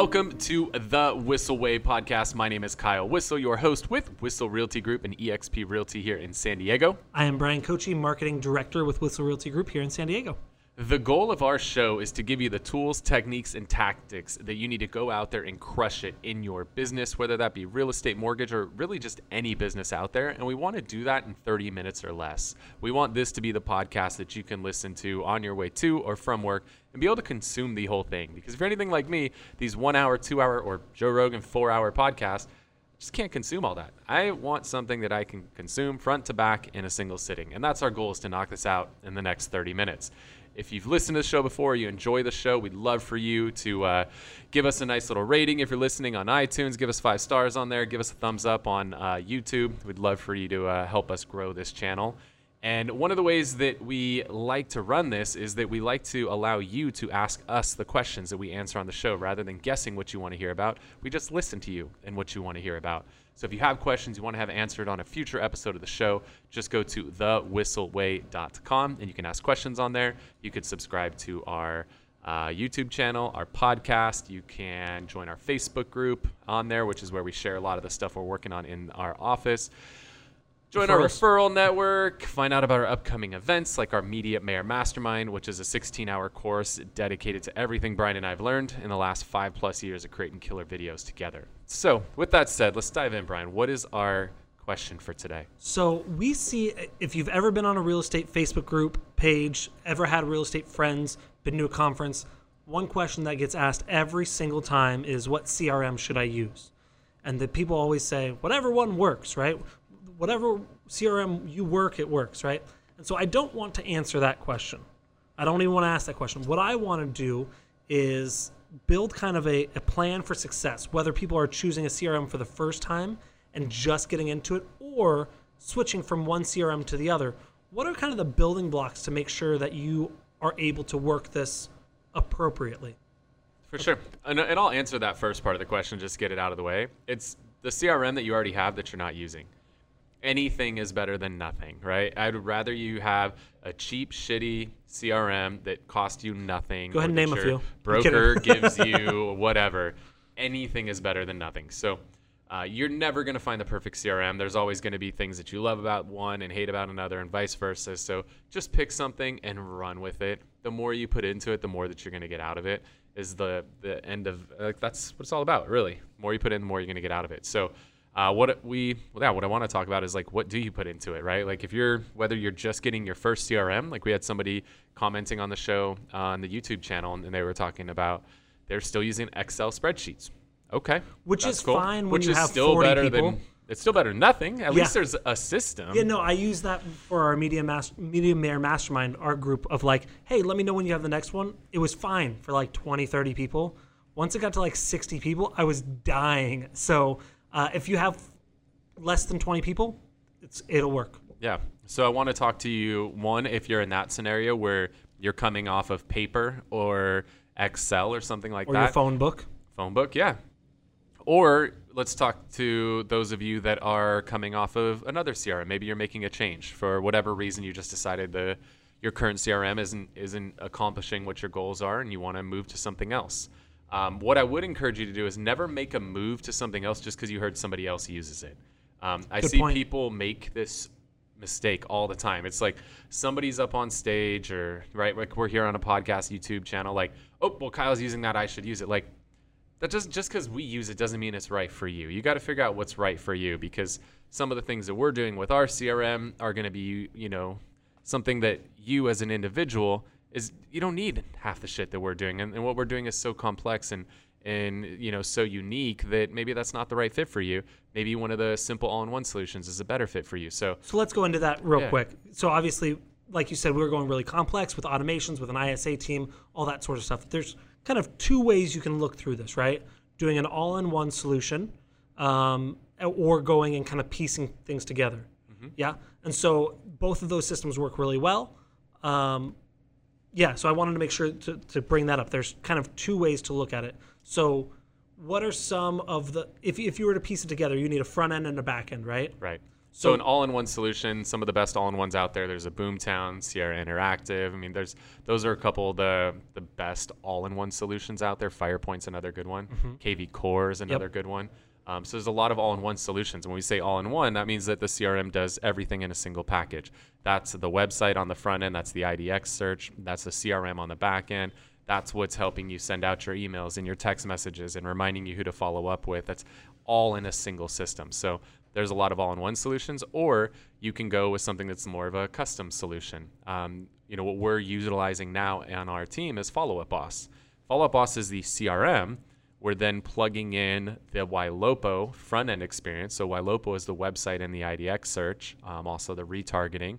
Welcome to the Whissel Way podcast. My name is Kyle Whissel, your host with Whissel Realty Group and EXP Realty here in San Diego. I am Bryan Kochi, Marketing Director with Whissel Realty Group here in San Diego. The goal of our show is to give you the tools, techniques, and tactics that you need to go out there and crush it in your business, whether that be real estate, mortgage, or really just any business out there. And we want to do that in 30 minutes or less. We want this to be the podcast that you can listen to on your way to or from work and be able to consume the whole thing. Because if you're anything like me, these one hour, two hour, or Joe Rogan four hour podcasts, just can't consume all that. I want something that I can consume front to back in a single sitting. And that's our goal is to knock this out in the next 30 minutes. If you've listened to the show before, you enjoy the show, we'd love for you to uh, give us a nice little rating. If you're listening on iTunes, give us five stars on there. Give us a thumbs up on uh, YouTube. We'd love for you to uh, help us grow this channel. And one of the ways that we like to run this is that we like to allow you to ask us the questions that we answer on the show rather than guessing what you want to hear about. We just listen to you and what you want to hear about. So if you have questions you want to have answered on a future episode of the show, just go to thewhisselway.com and you can ask questions on there. You could subscribe to our uh, YouTube channel, our podcast. You can join our Facebook group on there, which is where we share a lot of the stuff we're working on in our office. Join our referral network. Find out about our upcoming events like our Media Mayor Mastermind, which is a 16 hour course dedicated to everything Bryan and I have learned in the last five plus years of creating killer videos together. So, with that said, let's dive in, Bryan. What is our question for today? So we see if you've ever been on a real estate Facebook group page, ever had real estate friends, been to a conference, one question that gets asked every single time is what CRM should I use? And the people always say, whatever one works, right? Whatever CRM you work, it works, right? And so I don't want to answer that question. I don't even want to ask that question. What I want to do is build kind of a, a plan for success, whether people are choosing a CRM for the first time and just getting into it or switching from one CRM to the other. What are kind of the building blocks to make sure that you are able to work this appropriately? For sure. And, and I'll answer that first part of the question, just get it out of the way. It's the CRM that you already have that you're not using. Anything is better than nothing, right? I'd rather you have a cheap, shitty CRM that costs you nothing. Go ahead and name a few. Broker gives you whatever. Anything is better than nothing. So uh, you're never going to find the perfect CRM. There's always going to be things that you love about one and hate about another, and vice versa. So just pick something and run with it. The more you put into it, the more that you're going to get out of it. Is the the end of like that's what it's all about, really. The more you put in, the more you're going to get out of it. So. Uh, what we well, yeah, what I want to talk about is like what do you put into it, right? Like if you're whether you're just getting your first CRM, like we had somebody commenting on the show uh, on the YouTube channel, and they were talking about they're still using Excel spreadsheets. Okay, Which is cool. fine when Which you is have still 40 better people. than it's still better than nothing. At Yeah. least there's a system. Yeah, no, I use that for our media mas- media mayor mastermind, our group of like, hey, let me know when you have the next one. It was fine for like 20, 30 people. Once it got to like 60 people, I was dying. So uh, if you have less than 20 people, it's it'll work. Yeah. So I want to talk to you one if you're in that scenario where you're coming off of paper or Excel or something like Or that. Or your phone book. phone book, yeah. Or let's talk to those of you that are coming off of another CRM. Maybe you're making a change for whatever reason. You just decided the your current CRM isn't isn't accomplishing what your goals are, and you want to move to something else. Um, what I would encourage you to do is never make a move to something else just because you heard somebody else uses it. Um, I Good see point. people make this mistake all the time. It's like somebody's up on stage or right, like we're here on a podcast YouTube channel, like, oh, well, Kyle's using that, I should use it. Like that doesn't just because we use it doesn't mean it's right for you. You got to figure out what's right for you because some of the things that we're doing with our CRM are going to be, you know, something that you as an individual is you don't need half the shit that we're doing, and, and what we're doing is so complex and and you know so unique that maybe that's not the right fit for you. Maybe one of the simple all-in-one solutions is a better fit for you. So So let's go into that real Yeah. quick. So obviously, like you said, we were going really complex with automations, with an ISA team, all that sort of stuff. There's kind of two ways you can look through this, right? Doing an all-in-one solution, um, or going and kind of piecing things together. Yeah, and so both of those systems work really well. Um, yeah, so I wanted to make sure to, to bring that up. There's kind of two ways to look at it. So, what are some of the if if you were to piece it together, you need a front end and a back end, right? right. So, an all-in-one solution, some of the best all-in-ones out there. There's a Boomtown, Sierra Interactive. I mean, there's those are a couple of the the best all-in-one solutions out there. Firepoint's another good one. Mm-hmm. kvCORE is another good one. Um, so there's a lot of all-in-one solutions. When we say all-in-one, that means that the CRM does everything in a single package. That's the website on the front end. That's the IDX search. That's the CRM on the back end. That's what's helping you send out your emails and your text messages and reminding you who to follow up with. That's all in a single system. So there's a lot of all-in-one solutions, or you can go with something that's more of a custom solution. Um, you know what we're utilizing now on our team is Follow Up Boss. Follow Up Boss is the CRM. We're then plugging in the Ylopo front-end experience. So Ylopo is the website and the IDX search, um, also the retargeting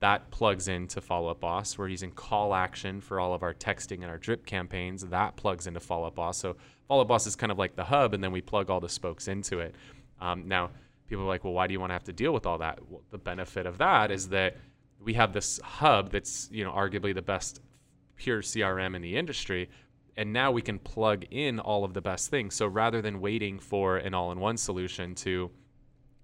that plugs into Follow Up Boss. We're using CallAction for all of our texting and our drip campaigns. That plugs into Follow Up Boss. So Follow Up Boss is kind of like the hub, and then we plug all the spokes into it. Um, now, people are like, well, why do you want to have to deal with all that? Well, the benefit of that is that we have this hub that's you know arguably the best pure CRM in the industry. And now we can plug in all of the best things. So rather than waiting for an all-in-one solution to,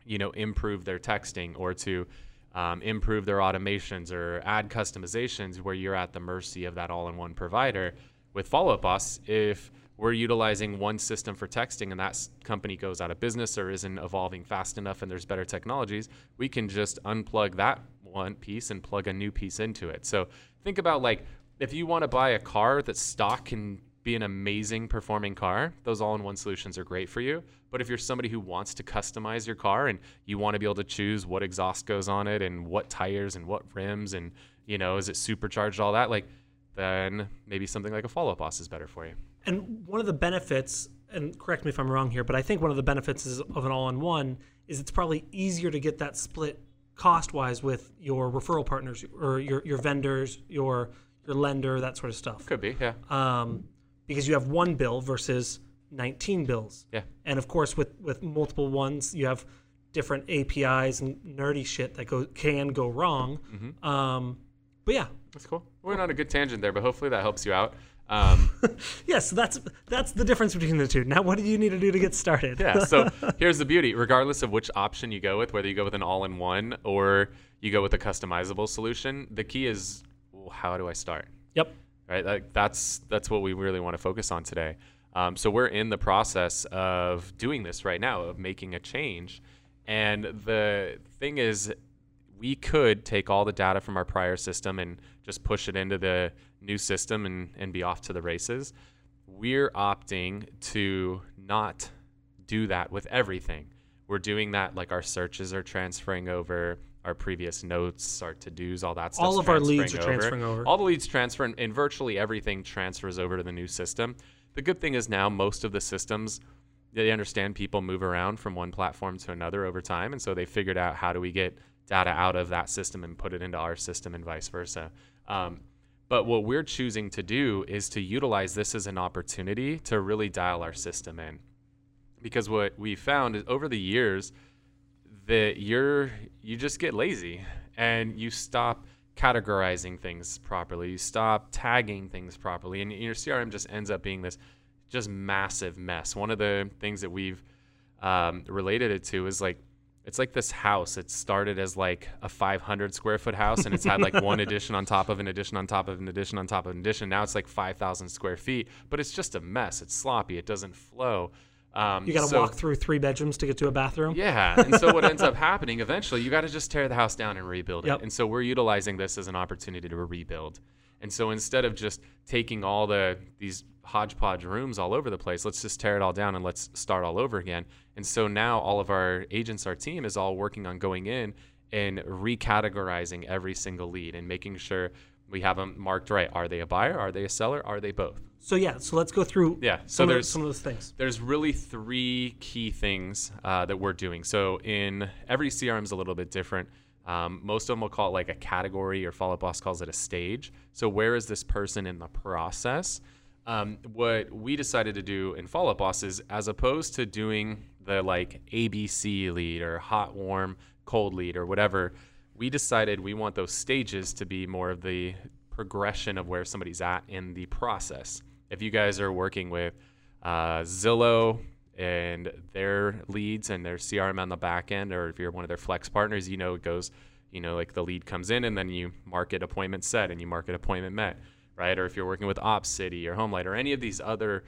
you know, improve their texting or to um, improve their automations or add customizations where you're at the mercy of that all-in-one provider. With Follow Up Boss, if we're utilizing one system for texting and that company goes out of business or isn't evolving fast enough and there's better technologies, we can just unplug that one piece and plug a new piece into it. So think about like if you want to buy a car that's stock can be an amazing performing car, those all in one solutions are great for you. But if you're somebody who wants to customize your car and you want to be able to choose what exhaust goes on it and what tires and what rims and, you know, is it supercharged, all that, like, then maybe something like a follow up boss is better for you. And one of the benefits, and correct me if I'm wrong here, but I think one of the benefits is of an all-in-one is it's probably easier to get that split cost-wise with your referral partners or your, your vendors, your your lender, that sort of stuff. Could be, yeah. Um, because you have one bill versus 19 bills. Yeah. And of course, with with multiple ones, you have different APIs and nerdy shit that go can go wrong. Mm-hmm. Um, but yeah, That's cool. We went on a good tangent there, but hopefully that helps you out. Um, yes, that's that's the difference between the two. Now, what do you need to do to get started? yeah. So here's the beauty. Regardless of which option you go with, whether you go with an all-in-one or you go with a customizable solution, the key is well, how do I start? Yep. Right. Like that's that's what we really want to focus on today. Um, so we're in the process of doing this right now, of making a change. And the thing is, we could take all the data from our prior system and just push it into the new system and, and be off to the races. We're opting to not do that with everything. We're doing that like our searches are transferring over, our previous notes, our to dos, all that stuff. All of our leads are transferring over. All the leads transfer, and, and virtually everything transfers over to the new system. The good thing is now most of the systems they understand people move around from one platform to another over time, and so they figured out how do we get data out of that system and put it into our system and vice versa. Um, but what we're choosing to do is to utilize this as an opportunity to really dial our system in. Because what we found is over the years that you're you just get lazy and you stop categorizing things properly. You stop tagging things properly, and your CRM just ends up being this just massive mess. One of the things that we've um, related it to is like it's like this house. It started as like a 500 square foot house, and it's had like one addition on top of an addition on top of an addition on top of an addition. Now it's like 5,000 square feet, but it's just a mess. It's sloppy. It doesn't flow. Um, You got to so- walk through three bedrooms to get to a bathroom. yeah. And so what ends up happening eventually, you got to just tear the house down and rebuild Yep. it. And so we're utilizing this as an opportunity to rebuild. And so instead of just taking all the these hodgepodge rooms all over the place, let's just tear it all down and let's start all over again. And so now all of our agents, our team is all working on going in and recategorizing every single lead and making sure we have them marked right. Are they a buyer? Are they a seller? Are they both? So yeah, so let's go through Yeah, so some, of, there's- some of those things. there's really three key things uh, that we're doing. So in every CRM is a little bit different. Um, most of them will call it like a category, or Follow Up Boss calls it a stage. So where is this person in the process? Um, what we decided to do in Follow Up Boss is, as opposed to doing the like ABC lead or hot, warm, cold lead or whatever, we decided we want those stages to be more of the progression of where somebody's at in the process. If you guys are working with uh, Zillow and their leads and their CRM on the back end, or if you're one of their flex partners, you know it goes, you know, like the lead comes in and then you market appointment set and you market appointment met, right? Or if you're working with OpCity or Homelight or any of these other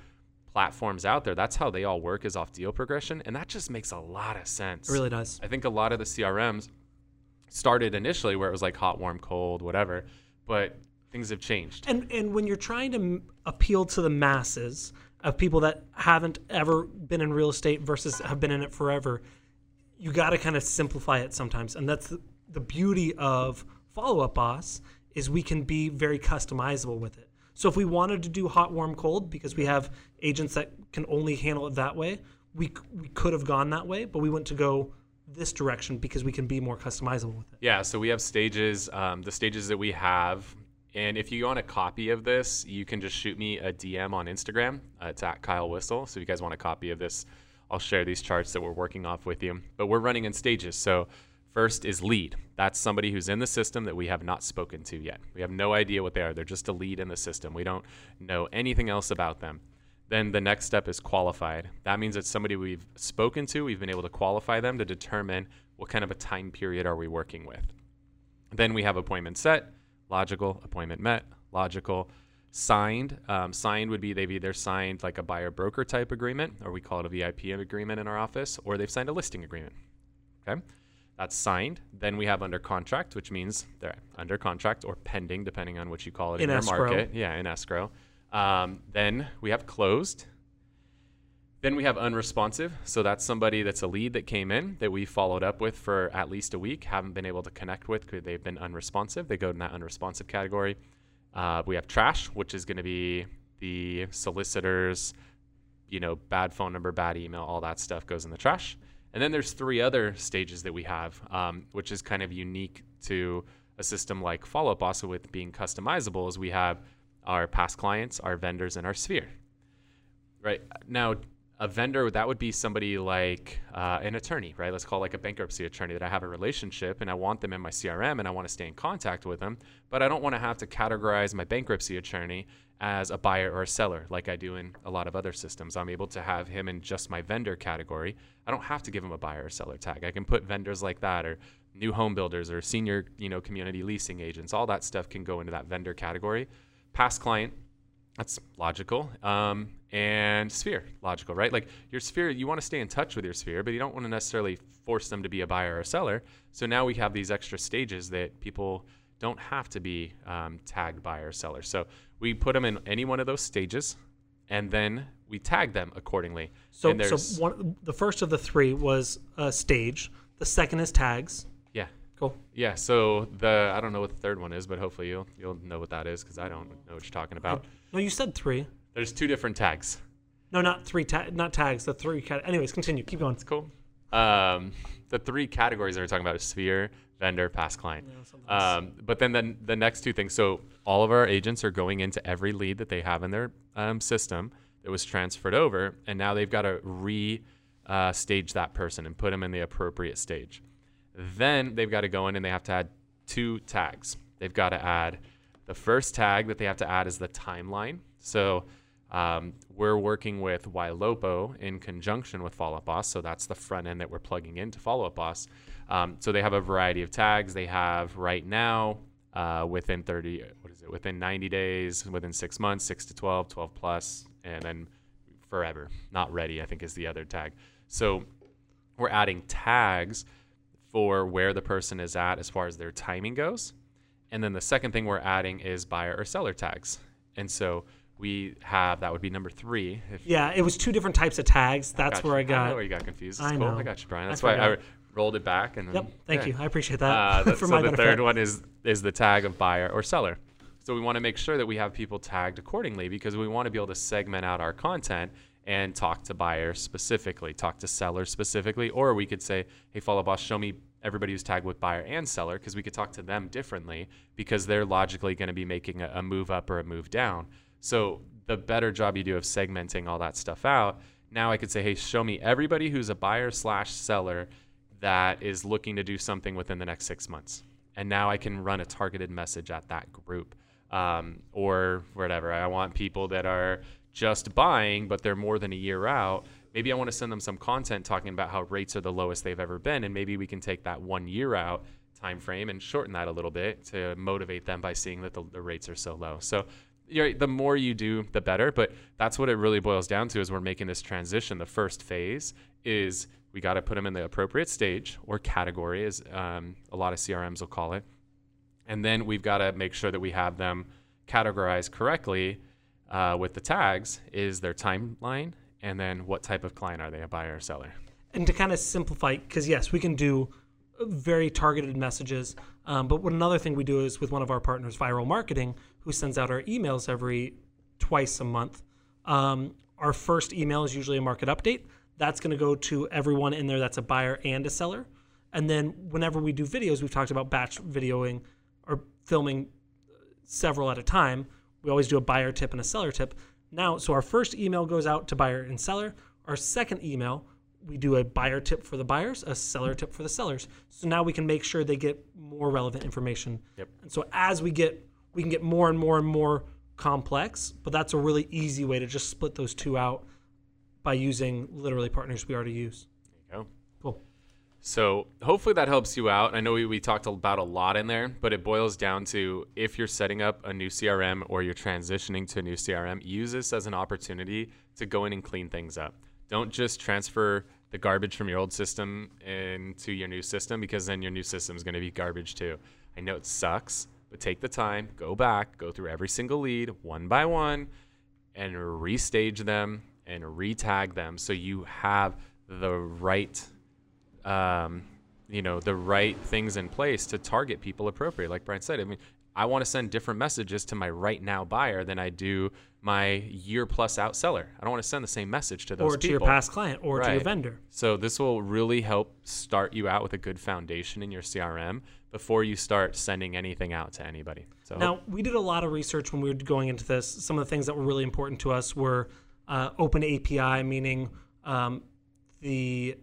platforms out there, that's how they all work is off deal progression. And that just makes a lot of sense. It really does. I think a lot of the CRMs started initially where it was like hot, warm, cold, whatever, but things have changed. And and when you're trying to m- appeal to the masses of people that haven't ever been in real estate versus have been in it forever, you got to kind of simplify it sometimes. And that's the, the beauty of Follow Up Boss is we can be very customizable with it. So if we wanted to do hot, warm, cold because we have agents that can only handle it that way, we we could have gone that way, but we went to go this direction because we can be more customizable with it. Yeah, so we have stages, um, the stages that we have. And if you want a copy of this, you can just shoot me a DM on Instagram. Uh, it's at Kyle Whissel. So if you guys want a copy of this, I'll share these charts that we're working off with you. But we're running in stages. So first is lead. That's somebody who's in the system that we have not spoken to yet. We have no idea what they are. They're just a lead in the system. We don't know anything else about them. Then the next step is qualified. That means it's somebody we've spoken to, we've been able to qualify them to determine what kind of a time period are we working with. Then we have appointment set, logical, appointment met, logical, signed. Um, signed would be they've either signed like a buyer broker type agreement, or we call it a VIP agreement in our office, or they've signed a listing agreement. Okay, that's signed. Then we have under contract, which means they're under contract or pending, depending on what you call it in, In your escrow. market. Yeah, in escrow. Um, then we have closed. Then we have unresponsive. So that's somebody that's a lead that came in that we followed up with for at least a week, haven't been able to connect with because they've been unresponsive. They go in that unresponsive category. Uh, we have trash, which is going to be the solicitors, you know, bad phone number, bad email, all that stuff goes in the trash. And then there's three other stages that we have, um, which is kind of unique to a system like Follow Up, also with being customizable, is we have our past clients, our vendors, and our sphere. Right now, a vendor that would be somebody like uh, an attorney, right? Let's call like a bankruptcy attorney that I have a relationship and I want them in my CRM and I want to stay in contact with them, but I don't want to have to categorize my bankruptcy attorney as a buyer or a seller like I do in a lot of other systems. I'm able to have him in just my vendor category. I don't have to give him a buyer or seller tag. I can put vendors like that or new home builders or senior, you know, community leasing agents. All that stuff can go into that vendor category. Past client, that's logical. Um, and sphere, logical, right? Like your sphere, you want to stay in touch with your sphere, but you don't want to necessarily force them to be a buyer or a seller. So now we have these extra stages that people don't have to be um, tagged buyer or seller. So we put them in any one of those stages, and then we tag them accordingly. So, so one, the first of the three was a stage. The second is tags. Yeah, Cool. yeah. So the I don't know what the third one is, but hopefully you'll you'll know what that is because I don't know what you're talking about. No, you said three. There's two different tags. No, not three. Ta- not tags. The three. Cat- Anyways, continue. Keep going. It's Cool. Um, the three categories that we're talking about is sphere, vendor, past client. Um, but then the, the next two things. So all of our agents are going into every lead that they have in their um, system that was transferred over, and now they've got to re uh, stage that person and put them in the appropriate stage. Then they've got to go in and they have to add two tags. They've got to add the first tag that they have to add is the timeline. So um, we're working with Ylopo in conjunction with Follow Up Boss. So that's the front end that we're plugging into Follow Up Boss. Um, so they have a variety of tags. They have right now uh, within 30, what is it, within 90 days, within six months, six to 12, 12 plus, and then forever. Not ready, I think, is the other tag. So we're adding tags for where the person is at as far as their timing goes. And then the second thing we're adding is buyer or seller tags. And so we have that would be number three. If Yeah, it was two different types of tags. That's got where I you. I know got. where you got confused. I cool. know. I got you, Bryan. I That's why I rolled it back. And Yep. Thank yeah. you. I appreciate that Uh, that- so the benefit. third one is is the tag of buyer or seller. So we want to make sure that we have people tagged accordingly because we want to be able to segment out our content and talk to buyers specifically, talk to sellers specifically, or we could say, "Hey, follow boss, show me everybody who's tagged with buyer and seller," because we could talk to them differently because they're logically going to be making a, a move up or a move down. So the better job you do of segmenting all that stuff out, now I could say, "Hey, show me everybody who's a buyer slash seller that is looking to do something within the next six months." and now I can run a targeted message at that group um, or whatever. I want people that are just buying, but they're more than a year out. maybe I want to send them some content talking about how rates are the lowest they've ever been, and maybe we can take that one year out time frame and shorten that a little bit to motivate them by seeing that the, the rates are so low. So the more you do, the better. But that's what it really boils down to is we're making this transition. The first phase is we got to put them in the appropriate stage or category, as um, a lot of CRMs will call it. And then we've got to make sure that we have them categorized correctly uh, with the tags is their timeline and then what type of client are they, a buyer or seller. And to kind of simplify, because yes, we can do very targeted messages. Um, but another thing we do is with one of our partners, Viral Marketing, who sends out our emails every twice a month. Um, our first email is usually a market update. That's going to go to everyone in there that's a buyer and a seller. And then whenever we do videos, we've talked about batch videoing or filming several at a time. We always do a buyer tip and a seller tip. Now, so our first email goes out to buyer and seller. Our second email we do a buyer tip for the buyers, a seller tip for the sellers. So now we can make sure they get more relevant information. Yep. And so as we get, we can get more and more and more complex, but that's a really easy way to just split those two out by using literally partners we already use. There you go. Cool. So hopefully that helps you out. I know we, we talked about a lot in there, but it boils down to if you're setting up a new CRM or you're transitioning to a new CRM, use this as an opportunity to go in and clean things up. Don't just transfer the garbage from your old system into your new system because then your new system is going to be garbage too. I know it sucks, but take the time, go back, go through every single lead one by one, and restage them and retag them so you have the right, um, you know, the right things in place to target people appropriately. Like Bryan said, I mean, I want to send different messages to my right now buyer than I do my year plus out seller. I don't want to send the same message to those or to people. your past client or to your vendor. So this will really help start you out with a good foundation in your CRM before you start sending anything out to anybody. So Now, we did a lot of research when we were going into this. Some of the things that were really important to us were uh, open API, meaning um, the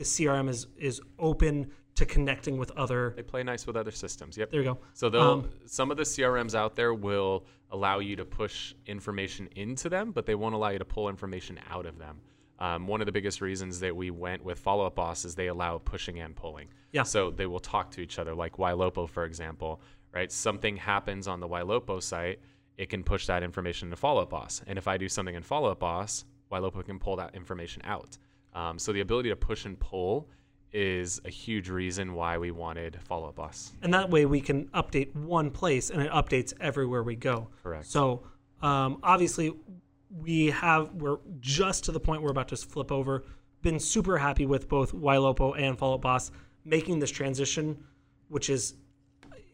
the CRM is is open to connecting with other. they play nice with other systems. Yep. There you go. So they'll Um, some of the CRMs out there will allow you to push information into them, but they won't allow you to pull information out of them. Um, one of the biggest reasons that we went with Follow Up Boss is they allow pushing and pulling. Yeah. So they will talk to each other, like Ylopo, for example, right? Something happens on the Ylopo site, it can push that information to Follow Up Boss. And if I do something in Follow Up Boss, Ylopo can pull that information out. Um, so the ability to push and pull is a huge reason why we wanted Follow Up Boss. and that way we can update one place and it updates everywhere we go. Correct. So um, obviously we have we're just to the point we're about to flip over. Been super happy with both Ylopo and Follow Up Boss making this transition, which is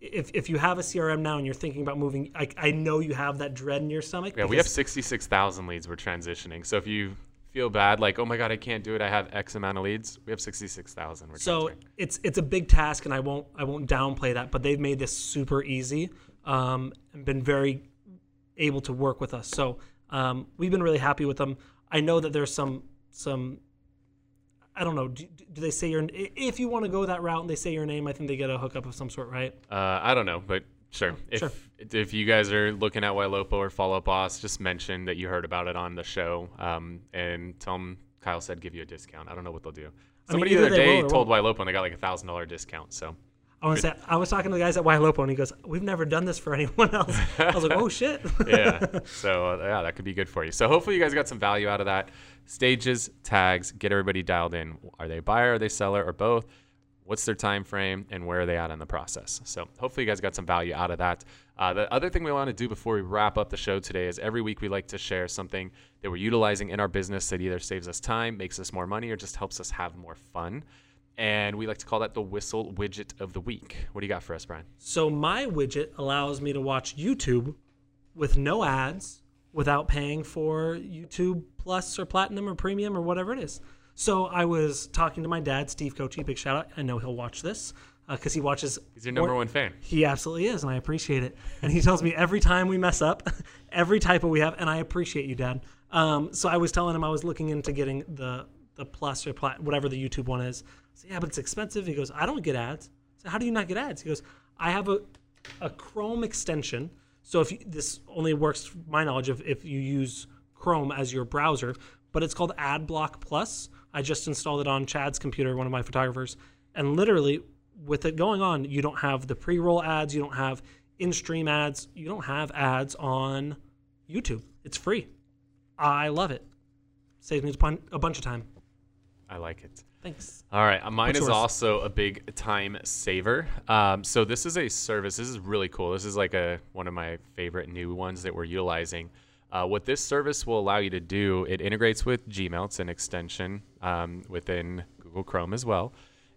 if, if you have a CRM now and you're thinking about moving, I, I know you have that dread in your stomach. Yeah, we have 66,000 leads we're transitioning. So if you feel bad, like, oh my God, I can't do it, I have X amount of leads, we have 66,000 So transferring. it's it's a big task, and I won't I won't downplay that. But they've made this super easy um, and been very able to work with us. So um, we've been really happy with them. I know that there's some some I don't know. Do, do they say your if you want to go that route and they say your name? I think they get a hookup of some sort, right? Uh, I don't know, but sure. If, sure. if you guys are looking at Ylopo or Follow Up Boss, just mention that you heard about it on the show um, and tell them Kyle said give you a discount. I don't know what they'll do. mean, Somebody either the other day told Ylopo and they got like a thousand dollar discount. So I to say I was talking to the guys at Ylopo, and he goes, "We've never done this for anyone else." I was like, "Oh shit!" yeah. So uh, yeah, that could be good for you. So hopefully you guys got some value out of that. Stages, tags, get everybody dialed in. Are they buyer, are they seller, or both? What's their time frame, and where are they at in the process? So hopefully you guys got some value out of that. Uh, the other thing we want to do before we wrap up the show today is every week we like to share something that we're utilizing in our business that either saves us time, makes us more money, or just helps us have more fun. And we like to call that the Whissel widget of the week. What do you got for us, Bryan? So my widget allows me to watch YouTube with no ads without paying for YouTube Plus or Platinum or Premium or whatever it is. So I was talking to my dad, Steve Kochi, big shout out. I know he'll watch this because he watches. He's your number more- one fan. He absolutely is, and I appreciate it. And he tells me every time we mess up, every typo we have, and I appreciate you, Dad. Um, so I was telling him I was looking into getting the the plus or plat, whatever the YouTube one is. I said, yeah, but it's expensive. He goes, I don't get ads. So how do you not get ads? He goes, I have a a Chrome extension. So if you, this only works, my knowledge, of if you use Chrome as your browser, but it's called AdBlock Plus. I just installed it on Chad's computer, one of my photographers, and literally with it going on, you don't have the pre-roll ads, you don't have in-stream ads, you don't have ads on YouTube. It's free. I love it. Saves me a bunch of time. I like it. Thanks. All right, uh, mine What's is yours? also a big time saver. Um, so this is a service. This is really cool. This is like a one of my favorite new ones that we're utilizing. Uh, what this service will allow you to do, it integrates with Gmail. It's an extension um, within Google Chrome as well.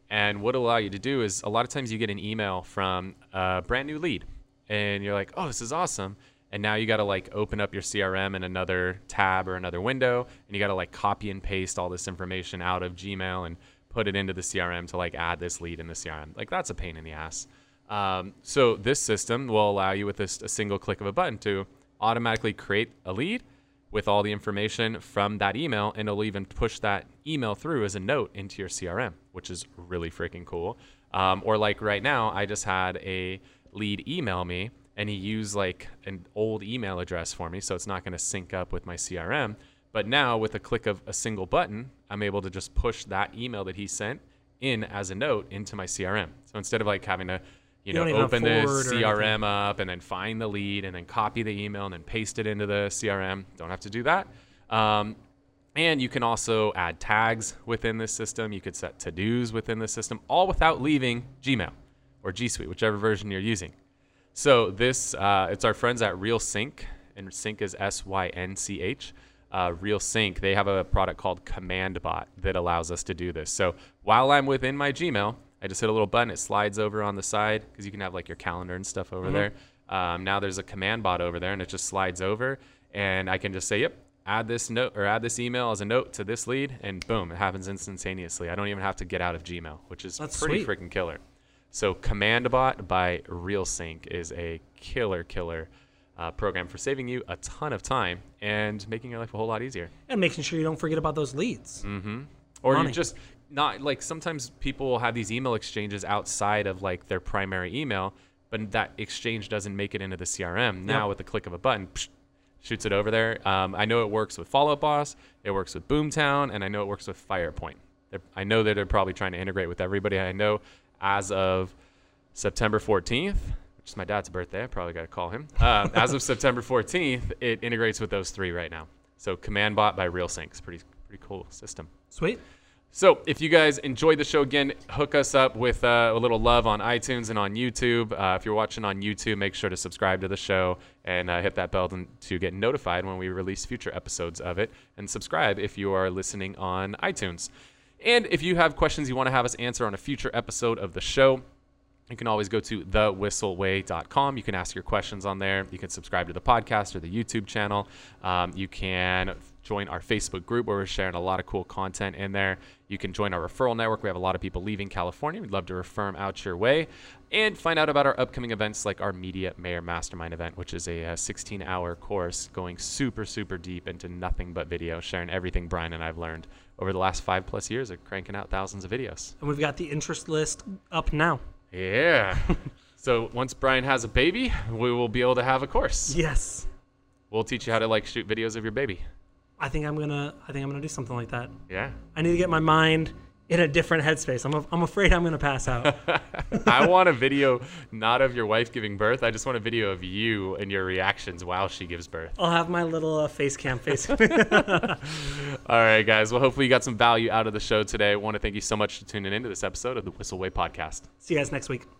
And what it'll allow you to do is a lot of times you get an email from a brand new lead, and you're like, "Oh, this is awesome." And now you got to like open up your CRM in another tab or another window, and you got to like copy and paste all this information out of Gmail and put it into the CRM to like add this lead in the CRM. Like that's a pain in the ass. Um, so this system will allow you with this a single click of a button to automatically create a lead with all the information from that email, and it'll even push that email through as a note into your CRM, which is really freaking cool. Um, or like right now, I just had a lead email me, and he used like an old email address for me, so it's not going to sync up with my CRM. But now, with a click of a single button, I'm able to just push that email that he sent in as a note into my CRM. So instead of like having to, you, You know, don't even have open the forward or anything. CRM up and then find the lead and then copy the email and then paste it into the CRM, don't have to do that. Um, and you can also add tags within this system. You could set to dos within the system, all without leaving Gmail or G Suite, whichever version you're using. So this, uh, it's our friends at RealSynch, and Synch is S Y N C H. Uh, RealSynch, they have a product called Command Bot that allows us to do this. So while I'm within my Gmail, I just hit a little button, it slides over on the side because you can have like your calendar and stuff over there. Um, now there's a command bot over there, and it just slides over, and I can just say, "Yep, add this note or add this email as a note to this lead," and boom, it happens instantaneously. I don't even have to get out of Gmail, which is That's pretty sweet. freaking killer. So command bot by RealSynch is a killer, killer uh, program for saving you a ton of time and making your life a whole lot easier. And making sure you don't forget about those leads. Mm. Or Money. you just not like sometimes people will have these email exchanges outside of like their primary email, but that exchange doesn't make it into the CRM. Now Yep. with the click of a button, psh, shoots it over there. Um, I know it works with Follow Up Boss, it works with Boomtown, and I know it works with FirePoint. They're, I know that they're probably trying to integrate with everybody. I know as of September 14th, which is my dad's birthday, I probably got to call him. Um, as of September 14th, it integrates with those three right now. So Command Bot by RealSynch is pretty pretty cool system. Sweet. So, if you guys enjoyed the show again, hook us up with uh, a little love on iTunes and on YouTube. Uh, if you're watching on YouTube, make sure to subscribe to the show and uh, hit that bell to- get notified when we release future episodes of it. And subscribe if you are listening on iTunes. And if you have questions you want to have us answer on a future episode of the show, you can always go to thewhisselway.com. You can ask your questions on there. You can subscribe to the podcast or the YouTube channel. Um, you can join our Facebook group where we're sharing a lot of cool content in there. You can join our referral network. We have a lot of people leaving California. We'd love to refer them out your way. And find out about our upcoming events like our Media Mayor Mastermind event, which is a 16 hour course going super, super deep into nothing but video, sharing everything Bryan and I've learned over the last five plus years of cranking out thousands of videos. And we've got the interest list up now. Yeah. so once Bryan has a baby, we will be able to have a course. Yes. We'll teach you how to like shoot videos of your baby. I think I'm gonna I think I'm gonna do something like that. Yeah. I need to get my mind in a different headspace. I'm, I'm afraid I'm gonna pass out. I want a video not of your wife giving birth. I just want a video of you and your reactions while she gives birth. I'll have my little uh, face cam face. All right, guys. Well, hopefully you got some value out of the show today. I want to thank you so much for tuning into this episode of the Whisselway Podcast. See you guys next week.